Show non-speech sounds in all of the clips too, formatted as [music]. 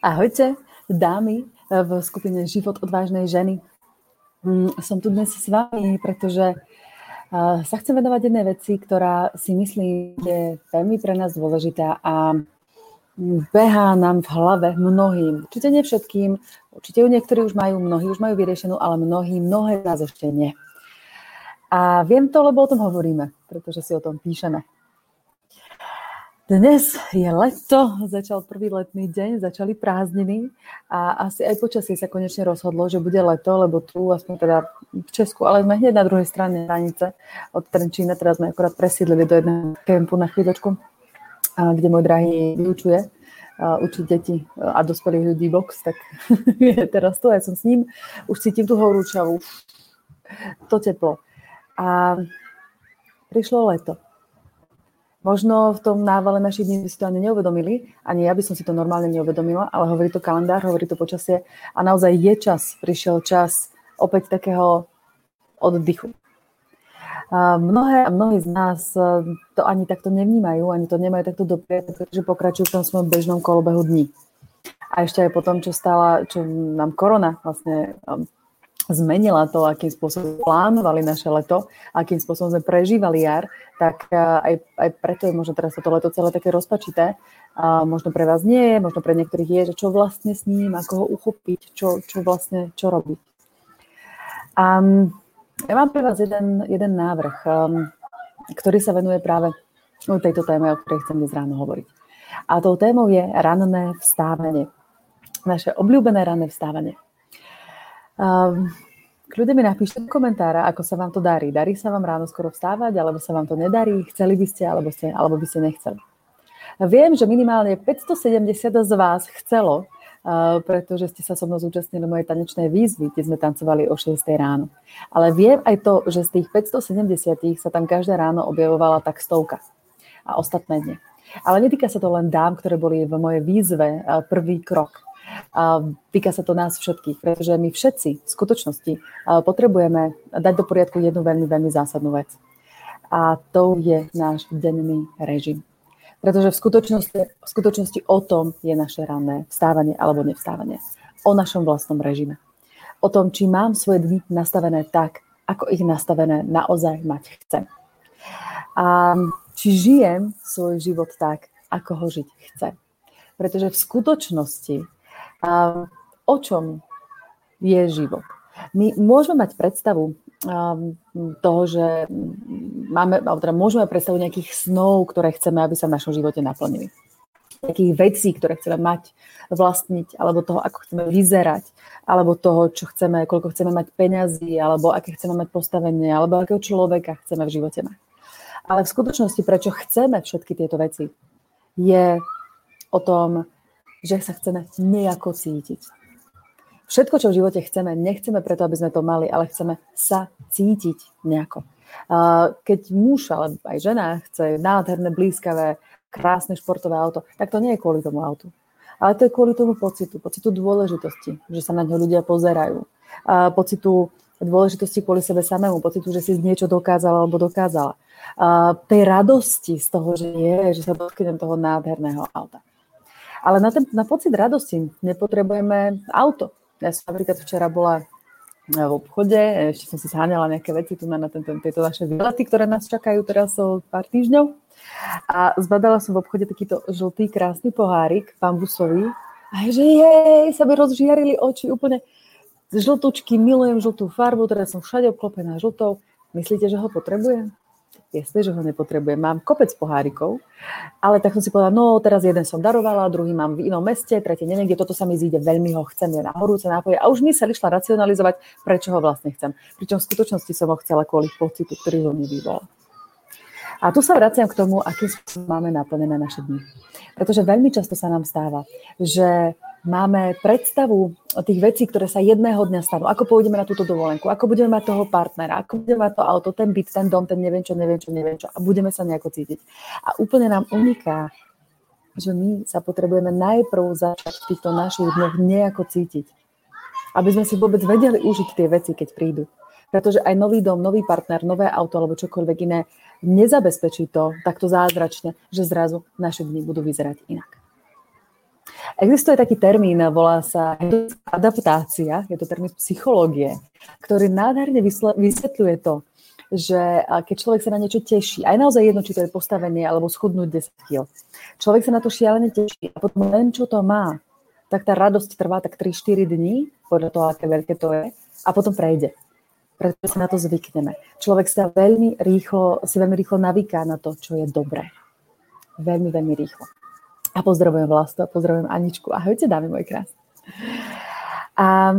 Ahojte, dámy v skupine Život odvážnej ženy. Mm, som tu dnes s vami, pretože sa chcem venovať jednej veci, ktorá si myslím je veľmi pre nás dôležitá a behá nám v hlave mnohým. Určite nie všetkým, určite ju niektorí už majú, mnohí už majú vyriešenú, ale mnohí, mnohé z nás ešte nie. A viem to, lebo o tom hovoríme, pretože si o tom píšeme. Dnes je leto, začal prvý letný deň, začali prázdniny a asi aj počasie sa konečne rozhodlo, že bude leto, lebo tu, aspoň teda v Česku, ale sme hneď na druhej strane hranice od Trenčína, teraz sme akorát presídlili do jedného kempu na chvíľočku, kde môj drahý vyučuje učiť deti a dospelých ľudí box, tak [laughs] je teraz tu, ja som s ním, už cítim tú horúčavu, to teplo. A prišlo leto Možno v tom návale našich dní by si to ani neuvedomili, ani ja by som si to normálne neuvedomila, ale hovorí to kalendár, hovorí to počasie a naozaj je čas, prišiel čas opäť takého oddychu. Mnohé a mnohí z nás e, to ani takto nevnímajú, ani to nemajú takto dobre, pretože pokračujú v tom svojom bežnom kolobehu dní. A ešte aj po tom, čo stala, čo nám korona vlastne zmenila to, akým spôsobom plánovali naše leto, akým spôsobom sme prežívali jar, tak aj, aj preto je možno teraz toto leto celé také rozpačité. A možno pre vás nie je, možno pre niektorých je, že čo vlastne s ním, ako ho uchopiť, čo, čo vlastne, čo robiť. A ja mám pre vás jeden, jeden návrh, um, ktorý sa venuje práve tejto téme, o ktorej chcem dnes ráno hovoriť. A tou témou je ranné vstávanie. Naše obľúbené ranné vstávanie. Um, Kľudne mi napíšte komentára, ako sa vám to darí. Darí sa vám ráno skoro vstávať, alebo sa vám to nedarí? Chceli by ste, alebo, ste, alebo by ste nechceli? Viem, že minimálne 570 z vás chcelo, uh, pretože ste sa so mnou zúčastnili mojej tanečnej výzvy, kde sme tancovali o 6 ráno. Ale viem aj to, že z tých 570 sa tam každé ráno objavovala tak stovka a ostatné dne. Ale netýka sa to len dám, ktoré boli v mojej výzve uh, prvý krok a týka sa to nás všetkých, pretože my všetci v skutočnosti potrebujeme dať do poriadku jednu veľmi, veľmi zásadnú vec. A to je náš denný režim. Pretože v skutočnosti, v skutočnosti o tom je naše ranné vstávanie alebo nevstávanie. O našom vlastnom režime. O tom, či mám svoje dny nastavené tak, ako ich nastavené naozaj mať chcem. A či žijem svoj život tak, ako ho žiť chcem. Pretože v skutočnosti a o čom je život? My môžeme mať predstavu toho, že máme, teda môžeme predstavu nejakých snov, ktoré chceme, aby sa v našom živote naplnili. Nejakých vecí, ktoré chceme mať, vlastniť, alebo toho, ako chceme vyzerať, alebo toho, čo chceme, koľko chceme mať peňazí, alebo aké chceme mať postavenie, alebo akého človeka chceme v živote mať. Ale v skutočnosti, prečo chceme všetky tieto veci, je o tom, že sa chceme nejako cítiť. Všetko, čo v živote chceme, nechceme preto, aby sme to mali, ale chceme sa cítiť nejako. Keď muž, ale aj žena chce nádherné, blízkavé, krásne športové auto, tak to nie je kvôli tomu autu. Ale to je kvôli tomu pocitu, pocitu dôležitosti, že sa na ňo ľudia pozerajú. Pocitu dôležitosti kvôli sebe samému, pocitu, že si niečo dokázala alebo dokázala. Tej radosti z toho, že je, že sa dotknem toho nádherného auta. Ale na, ten, na pocit radosti nepotrebujeme auto. Ja som napríklad včera bola v obchode, ešte som si zháňala nejaké veci tu na, na ten, tieto naše výlety, ktoré nás čakajú teraz o pár týždňov. A zbadala som v obchode takýto žltý, krásny pohárik, bambusový. A že jej, sa by rozžiarili oči úplne žltučky, milujem žltú farbu, teraz som všade obklopená žltou. Myslíte, že ho potrebujem? Jasne, že ho nepotrebujem. Mám kopec pohárikov, ale tak som si povedala, no teraz jeden som darovala, druhý mám v inom meste, tretí neviem, kde toto sa mi zíde, veľmi ho chcem, je na horúce nápoje. A už mi sa išla racionalizovať, prečo ho vlastne chcem. Pričom v skutočnosti som ho chcela kvôli pocitu, ktorý ho mi vyvolal. A tu sa vraciam k tomu, akým spôsobom máme naplnené naše dny. Pretože veľmi často sa nám stáva, že máme predstavu tých vecí, ktoré sa jedného dňa stanú. Ako pôjdeme na túto dovolenku, ako budeme mať toho partnera, ako budeme mať to auto, ten byt, ten dom, ten neviem čo, neviem čo, neviem čo. A budeme sa nejako cítiť. A úplne nám uniká, že my sa potrebujeme najprv začať v týchto našich dňoch nejako cítiť. Aby sme si vôbec vedeli užiť tie veci, keď prídu. Pretože aj nový dom, nový partner, nové auto alebo čokoľvek iné nezabezpečí to takto zázračne, že zrazu naše dni budú vyzerať inak. Existuje taký termín, volá sa adaptácia, je to termín psychológie, ktorý nádherne vysvetľuje to, že keď človek sa na niečo teší, aj naozaj jedno, či to je postavenie alebo schudnúť 10 kg, človek sa na to šialene teší a potom len čo to má, tak tá radosť trvá tak 3-4 dní, podľa toho, aké veľké to je, a potom prejde. Pretože sa na to zvykneme. Človek sa veľmi rýchlo, si veľmi rýchlo navíká na to, čo je dobré. Veľmi, veľmi rýchlo. A pozdravujem Vlasto, pozdravujem Aničku. Ahojte, dámy moje krásne. A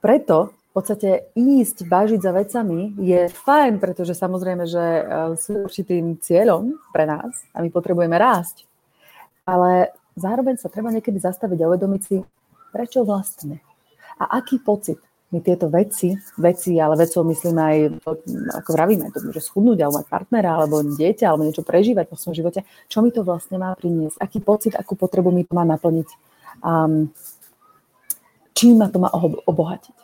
preto v podstate ísť, vážiť za vecami je fajn, pretože samozrejme, že e, sú určitým cieľom pre nás a my potrebujeme rásť. Ale zároveň sa treba niekedy zastaviť a uvedomiť si, prečo vlastne a aký pocit my tieto veci, veci, ale vecou myslím aj, ako vravíme, to môže schudnúť, alebo mať partnera, alebo dieťa, alebo niečo prežívať vo svojom živote, čo mi to vlastne má priniesť, aký pocit, akú potrebu mi to má naplniť, um, čím ma to má obohatiť.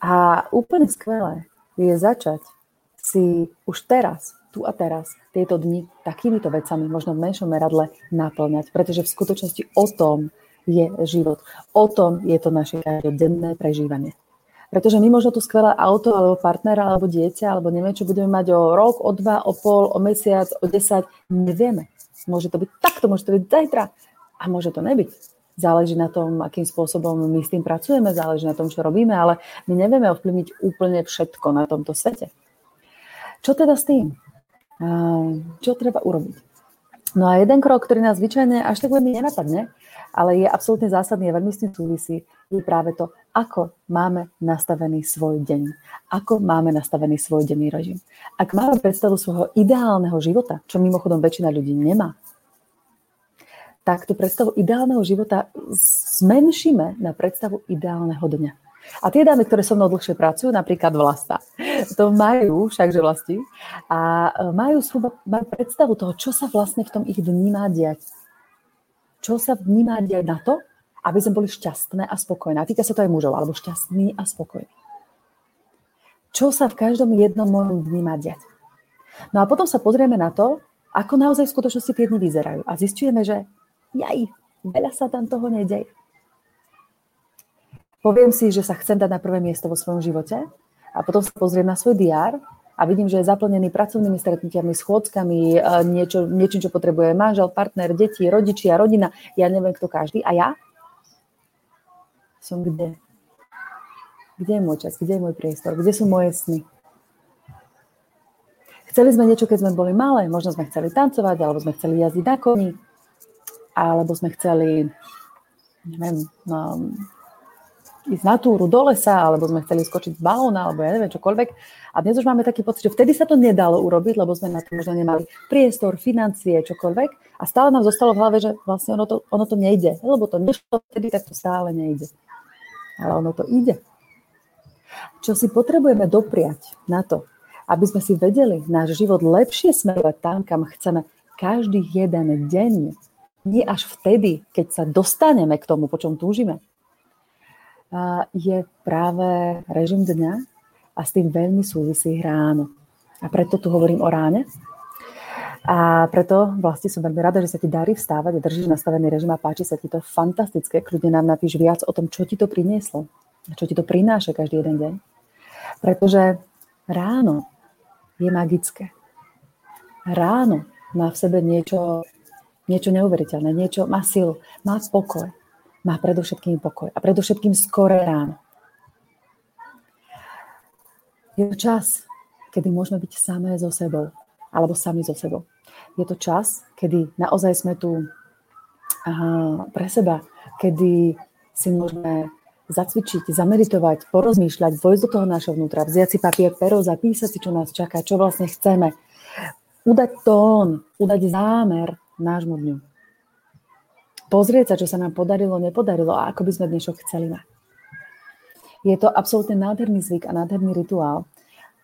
A úplne skvelé je začať si už teraz, tu a teraz, tieto dni takýmito vecami, možno v menšom meradle, naplňať, pretože v skutočnosti o tom je život. O tom je to naše každodenné prežívanie. Pretože my možno to skvelé auto, alebo partnera, alebo dieťa, alebo neviem, čo budeme mať o rok, o dva, o pol, o mesiac, o desať, nevieme. Môže to byť takto, môže to byť zajtra a môže to nebyť. Záleží na tom, akým spôsobom my s tým pracujeme, záleží na tom, čo robíme, ale my nevieme ovplyvniť úplne všetko na tomto svete. Čo teda s tým? Čo treba urobiť? No a jeden krok, ktorý nás zvyčajne až tak veľmi nenapadne, ale je absolútne zásadný a veľmi s tým súvisí, je práve to, ako máme nastavený svoj deň. Ako máme nastavený svoj denný režim. Ak máme predstavu svojho ideálneho života, čo mimochodom väčšina ľudí nemá, tak tú predstavu ideálneho života zmenšíme na predstavu ideálneho dňa. A tie dámy, ktoré so mnou dlhšie pracujú, napríklad vlasta, to majú, všakže vlasti, a majú, majú predstavu toho, čo sa vlastne v tom ich dni má diať čo sa vníma diať na to, aby sme boli šťastné a spokojné. A týka sa to aj mužov, alebo šťastný a spokojný. Čo sa v každom jednom mojom dni má diať. No a potom sa pozrieme na to, ako naozaj v skutočnosti tie dni vyzerajú. A zistujeme, že jaj, veľa sa tam toho nedeje. Poviem si, že sa chcem dať na prvé miesto vo svojom živote a potom sa pozriem na svoj diár a vidím, že je zaplnený pracovnými stretnutiami, schôdzkami, e, niečo, niečím, čo potrebuje manžel, partner, deti, rodičia, rodina, ja neviem kto každý. A ja? Som kde? Kde je môj čas? Kde je môj priestor? Kde sú moje sny? Chceli sme niečo, keď sme boli malé, možno sme chceli tancovať, alebo sme chceli jazdiť na koni, alebo sme chceli, neviem, no, ísť na túru do lesa, alebo sme chceli skočiť z balóna, alebo ja neviem, čokoľvek. A dnes už máme taký pocit, že vtedy sa to nedalo urobiť, lebo sme na to možno nemali priestor, financie, čokoľvek. A stále nám zostalo v hlave, že vlastne ono to, ono to nejde. Lebo to nešlo vtedy, tak to stále nejde. Ale ono to ide. Čo si potrebujeme dopriať na to, aby sme si vedeli náš život lepšie smerovať tam, kam chceme každý jeden deň, nie až vtedy, keď sa dostaneme k tomu, po čom túžime, je práve režim dňa a s tým veľmi súvisí ráno. A preto tu hovorím o ráne. A preto vlastne som veľmi rada, že sa ti darí vstávať a držíš nastavený režim a páči sa ti to fantastické. Kľudne nám napíš viac o tom, čo ti to prinieslo. Čo ti to prináša každý jeden deň. Pretože ráno je magické. Ráno má v sebe niečo, niečo neuveriteľné, niečo, má sil, má pokoj má predovšetkým pokoj a predovšetkým skoré ráno. Je to čas, kedy môžeme byť samé so sebou, alebo sami so sebou. Je to čas, kedy naozaj sme tu aha, pre seba, kedy si môžeme zacvičiť, zameditovať, porozmýšľať, vojsť do toho našho vnútra, vziať si papier, pero, zapísať si, čo nás čaká, čo vlastne chceme. Udať tón, udať zámer nášmu dňu pozrieť sa, čo sa nám podarilo, nepodarilo a ako by sme dnešok chceli mať. Je to absolútne nádherný zvyk a nádherný rituál.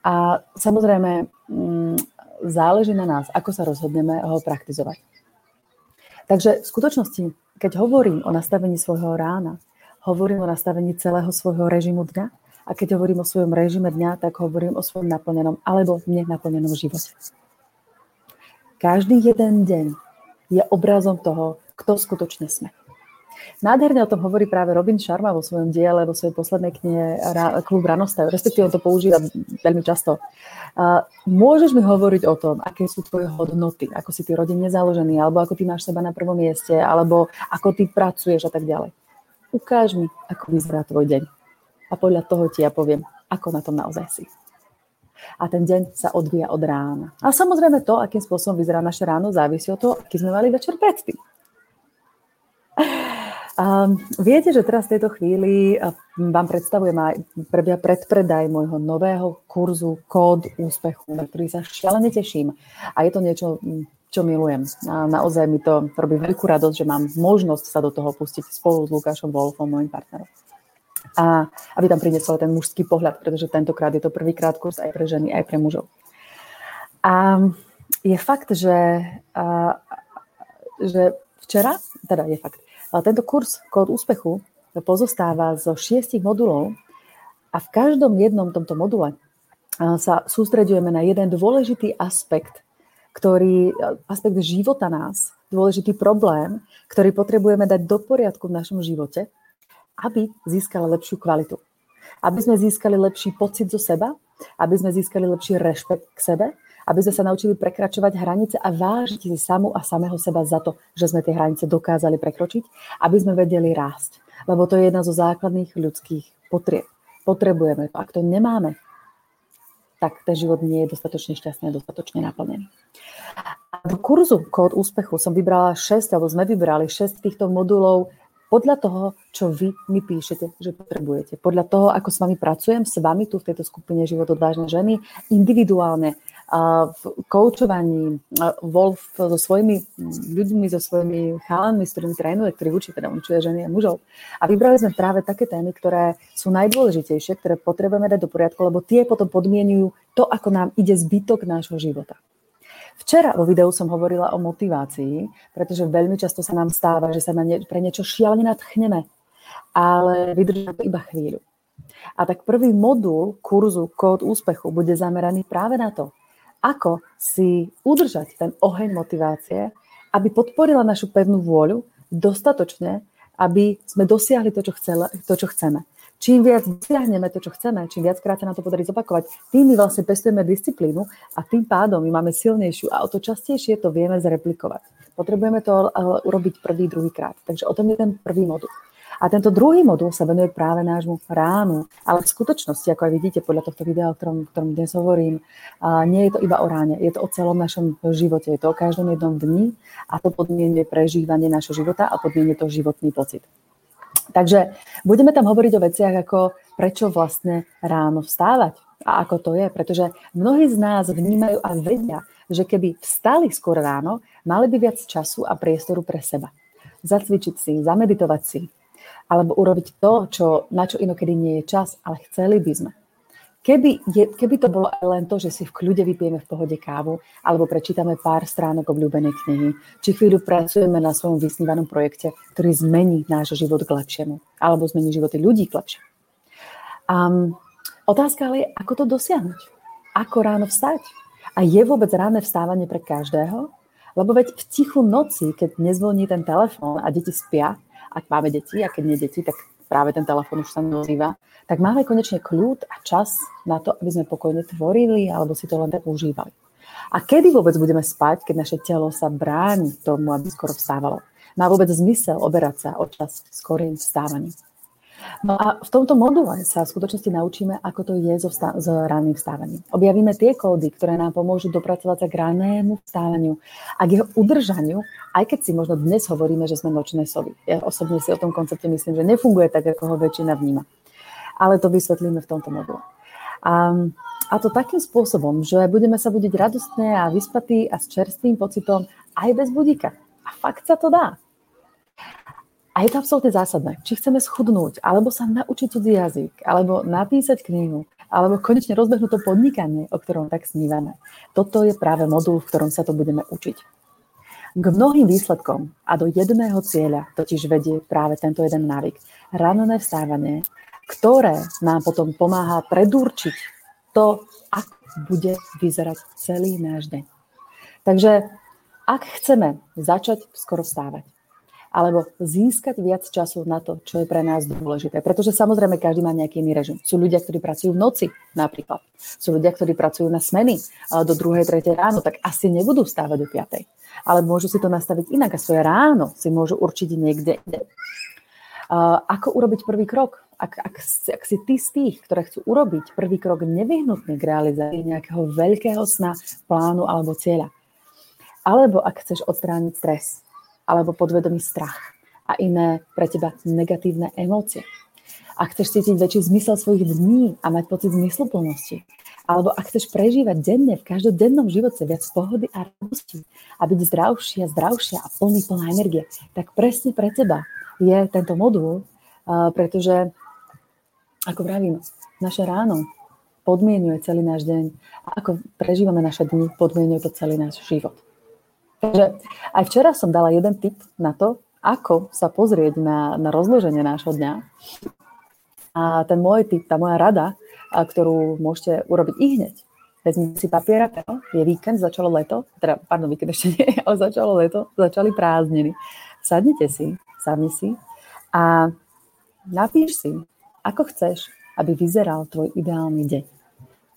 A samozrejme, mm, záleží na nás, ako sa rozhodneme ho praktizovať. Takže v skutočnosti, keď hovorím o nastavení svojho rána, hovorím o nastavení celého svojho režimu dňa a keď hovorím o svojom režime dňa, tak hovorím o svojom naplnenom alebo nenaplnenom živote. Každý jeden deň je obrazom toho, kto skutočne sme. Nádherne o tom hovorí práve Robin Sharma vo svojom diele, vo svojej poslednej knihe Klub Ranostav, respektíve on to používa veľmi často. Môžeš mi hovoriť o tom, aké sú tvoje hodnoty, ako si ty rodinne založený, alebo ako ty máš seba na prvom mieste, alebo ako ty pracuješ a tak ďalej. Ukáž mi, ako vyzerá tvoj deň. A podľa toho ti ja poviem, ako na tom naozaj si. A ten deň sa odvíja od rána. A samozrejme to, akým spôsobom vyzerá naše ráno, závisí od toho, aký sme mali večer predtým. Um, viete, že teraz v tejto chvíli vám predstavujem aj prebia predpredaj môjho nového kurzu Kód úspechu, na ktorý sa šialene teším. A je to niečo, čo milujem. A naozaj mi to robí veľkú radosť, že mám možnosť sa do toho pustiť spolu s Lukášom Wolfom, môjim partnerom. A aby tam priniesol ten mužský pohľad, pretože tentokrát je to prvýkrát kurz aj pre ženy, aj pre mužov. A je fakt, že, a, že včera, teda je fakt, tento kurz Kód úspechu pozostáva zo šiestich modulov a v každom jednom tomto module sa sústredujeme na jeden dôležitý aspekt, ktorý, aspekt života nás, dôležitý problém, ktorý potrebujeme dať do poriadku v našom živote, aby získali lepšiu kvalitu. Aby sme získali lepší pocit zo seba, aby sme získali lepší rešpekt k sebe aby sme sa naučili prekračovať hranice a vážiť si samu a samého seba za to, že sme tie hranice dokázali prekročiť, aby sme vedeli rásť. Lebo to je jedna zo základných ľudských potrieb. Potrebujeme to. Ak to nemáme, tak ten život nie je dostatočne šťastný a dostatočne naplnený. A do kurzu Kód úspechu som vybrala 6, alebo sme vybrali 6 týchto modulov podľa toho, čo vy mi píšete, že potrebujete. Podľa toho, ako s vami pracujem, s vami tu v tejto skupine Život odvážne ženy, individuálne, v koučovaní, Wolf so svojimi ľuďmi, so svojimi chalanmi, s ktorými trénuje, ktorý učí, teda učuje ženy a mužov. A vybrali sme práve také témy, ktoré sú najdôležitejšie, ktoré potrebujeme dať do poriadku, lebo tie potom podmienujú to, ako nám ide zbytok nášho života. Včera vo videu som hovorila o motivácii, pretože veľmi často sa nám stáva, že sa na nie, pre niečo šialne nadchneme, ale vydržíme to iba chvíľu. A tak prvý modul kurzu Kód úspechu bude zameraný práve na to, ako si udržať ten oheň motivácie, aby podporila našu pevnú vôľu dostatočne, aby sme dosiahli to, čo, chcele, to, čo chceme. Čím viac dosiahneme to, čo chceme, čím viackrát sa na to podarí zopakovať, tým my vlastne pestujeme disciplínu a tým pádom my máme silnejšiu a o to častejšie to vieme zreplikovať. Potrebujeme to urobiť prvý, druhý krát. Takže o tom je ten prvý modul. A tento druhý modul sa venuje práve nášmu ránu. Ale v skutočnosti, ako aj vidíte podľa tohto videa, o ktorom, ktorom dnes hovorím, nie je to iba o ráne, je to o celom našom živote, je to o každom jednom dni a to podmienuje prežívanie našho života a podmienuje to životný pocit. Takže budeme tam hovoriť o veciach ako prečo vlastne ráno vstávať a ako to je, pretože mnohí z nás vnímajú a vedia, že keby vstali skôr ráno, mali by viac času a priestoru pre seba. Zacvičiť si, zameditovať si, alebo urobiť to, čo, na čo inokedy nie je čas, ale chceli by sme. Keby, je, keby to bolo len to, že si v kľude vypijeme v pohode kávu, alebo prečítame pár stránok obľúbenej knihy, či chvíľu pracujeme na svojom vysnívanom projekte, ktorý zmení náš život k lepšiemu, alebo zmení životy ľudí k lepšiemu. Um, otázka ale je, ako to dosiahnuť? Ako ráno vstať? A je vôbec ráne vstávanie pre každého? Lebo veď v tichu noci, keď nezvoní ten telefón a deti spia, ak máme deti, a keď nie deti, tak práve ten telefón už sa neozýva, tak máme konečne kľud a čas na to, aby sme pokojne tvorili alebo si to len tak užívali. A kedy vôbec budeme spať, keď naše telo sa bráni tomu, aby skoro vstávalo? Má vôbec zmysel oberať sa o čas skorým vstávaním? No a v tomto module sa v skutočnosti naučíme, ako to je so vstá- s ranným vstávaním. Objavíme tie kódy, ktoré nám pomôžu dopracovať sa k rannému vstávaniu a k jeho udržaniu, aj keď si možno dnes hovoríme, že sme nočné sovy. Ja osobne si o tom koncepte myslím, že nefunguje tak, ako ho väčšina vníma. Ale to vysvetlíme v tomto module. A, a to takým spôsobom, že budeme sa budiť radostné a vyspatí a s čerstvým pocitom aj bez budíka. A fakt sa to dá. A je to absolútne zásadné. Či chceme schudnúť, alebo sa naučiť cudzí jazyk, alebo napísať knihu, alebo konečne rozbehnúť to podnikanie, o ktorom tak snívame. Toto je práve modul, v ktorom sa to budeme učiť. K mnohým výsledkom a do jedného cieľa totiž vedie práve tento jeden návyk. Ranné vstávanie, ktoré nám potom pomáha predurčiť to, ako bude vyzerať celý náš deň. Takže ak chceme začať skoro vstávať, alebo získať viac času na to, čo je pre nás dôležité. Pretože samozrejme každý má nejaký iný režim. Sú ľudia, ktorí pracujú v noci napríklad. Sú ľudia, ktorí pracujú na smeny do 2. 3. ráno, tak asi nebudú stávať o 5. Ale môžu si to nastaviť inak a svoje ráno si môžu určiť niekde. Ako urobiť prvý krok? Ak, ak, ak si ty z tých, ktoré chcú urobiť prvý krok nevyhnutný k realizácii nejakého veľkého sna, plánu alebo cieľa, alebo ak chceš odstrániť stres, alebo podvedomý strach a iné pre teba negatívne emócie. Ak chceš cítiť väčší zmysel svojich dní a mať pocit zmysluplnosti, alebo ak chceš prežívať denne v každodennom živote viac pohody a radosti a byť zdravšia, zdravšia a plný plná energie, tak presne pre teba je tento modul, pretože, ako vravím, naše ráno podmienuje celý náš deň a ako prežívame naše dni, podmienuje to celý náš život. Takže aj včera som dala jeden tip na to, ako sa pozrieť na, na rozloženie nášho dňa. A ten môj tip, tá moja rada, ktorú môžete urobiť i hneď. Vezmite si papier je víkend, začalo leto, teda, pardon, víkend ešte nie, [laughs] ale začalo leto, začali prázdniny. Sadnite si, sadni si a napíš si, ako chceš, aby vyzeral tvoj ideálny deň.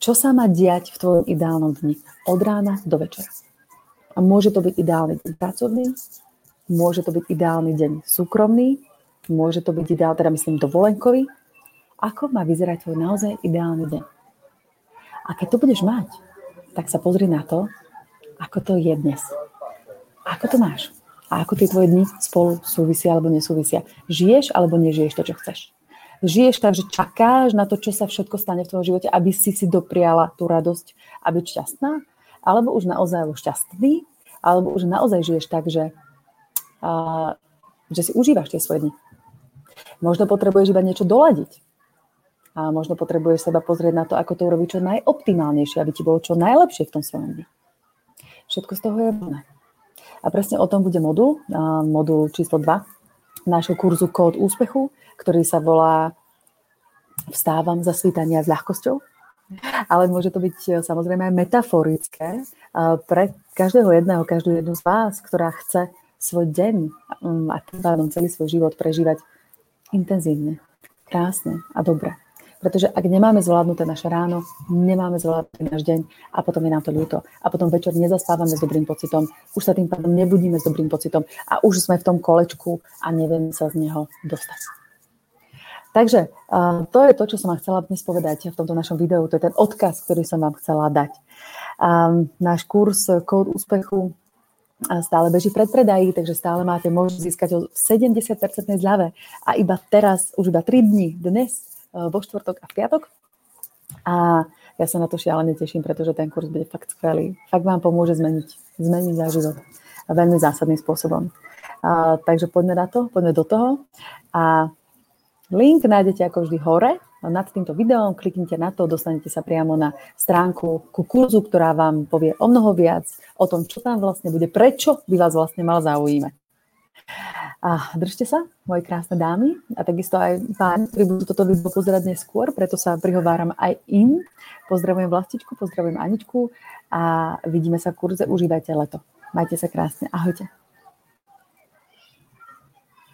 Čo sa má diať v tvojom ideálnom dni od rána do večera. A môže to byť ideálny deň pracovný, môže to byť ideálny deň súkromný, môže to byť ideál, teda myslím dovolenkový. Ako má vyzerať tvoj naozaj ideálny deň? A keď to budeš mať, tak sa pozri na to, ako to je dnes. Ako to máš? A ako tie tvoje dni spolu súvisia alebo nesúvisia. Žiješ alebo nežiješ to, čo chceš. Žiješ tak, že čakáš na to, čo sa všetko stane v tvojom živote, aby si si dopriala tú radosť a byť šťastná? Alebo už naozaj šťastný, alebo už naozaj žiješ tak, že, a, že si užívaš tie svoje dni. Možno potrebuješ iba niečo doladiť. A možno potrebuješ seba pozrieť na to, ako to urobiť čo najoptimálnejšie, aby ti bolo čo najlepšie v tom svojom dni. Všetko z toho je možné. A presne o tom bude modul, modul číslo 2 nášho kurzu Kód úspechu, ktorý sa volá Vstávam za svítania s ľahkosťou ale môže to byť e, samozrejme metaforické e, pre každého jedného, každú jednu z vás, ktorá chce svoj deň mm, a tým pádom celý svoj život prežívať intenzívne, krásne a dobre. Pretože ak nemáme zvládnuté naše ráno, nemáme zvládnuté náš deň a potom je nám to ľúto. A potom večer nezaspávame s dobrým pocitom, už sa tým pádom nebudíme s dobrým pocitom a už sme v tom kolečku a nevieme sa z neho dostať. Takže to je to, čo som vám chcela dnes povedať v tomto našom videu. To je ten odkaz, ktorý som vám chcela dať. Náš kurz Kód úspechu stále beží v predpredaji, takže stále máte možnosť získať o 70% zľave. A iba teraz, už iba 3 dní, dnes, vo štvrtok a v piatok. A ja sa na to šialene teším, pretože ten kurz bude fakt skvelý. Fakt vám pomôže zmeniť, zmeniť váš život veľmi zásadným spôsobom. A, takže poďme na to, poďme do toho. A Link nájdete ako vždy hore nad týmto videom, kliknite na to, dostanete sa priamo na stránku ku kurzu, ktorá vám povie o mnoho viac o tom, čo tam vlastne bude, prečo by vás vlastne mal zaujímať. A držte sa, moje krásne dámy, a takisto aj páni, ktorí budú toto video pozerať neskôr, preto sa prihováram aj im. Pozdravujem Vlastičku, pozdravujem Aničku a vidíme sa v kurze Užívajte leto. Majte sa krásne. Ahojte.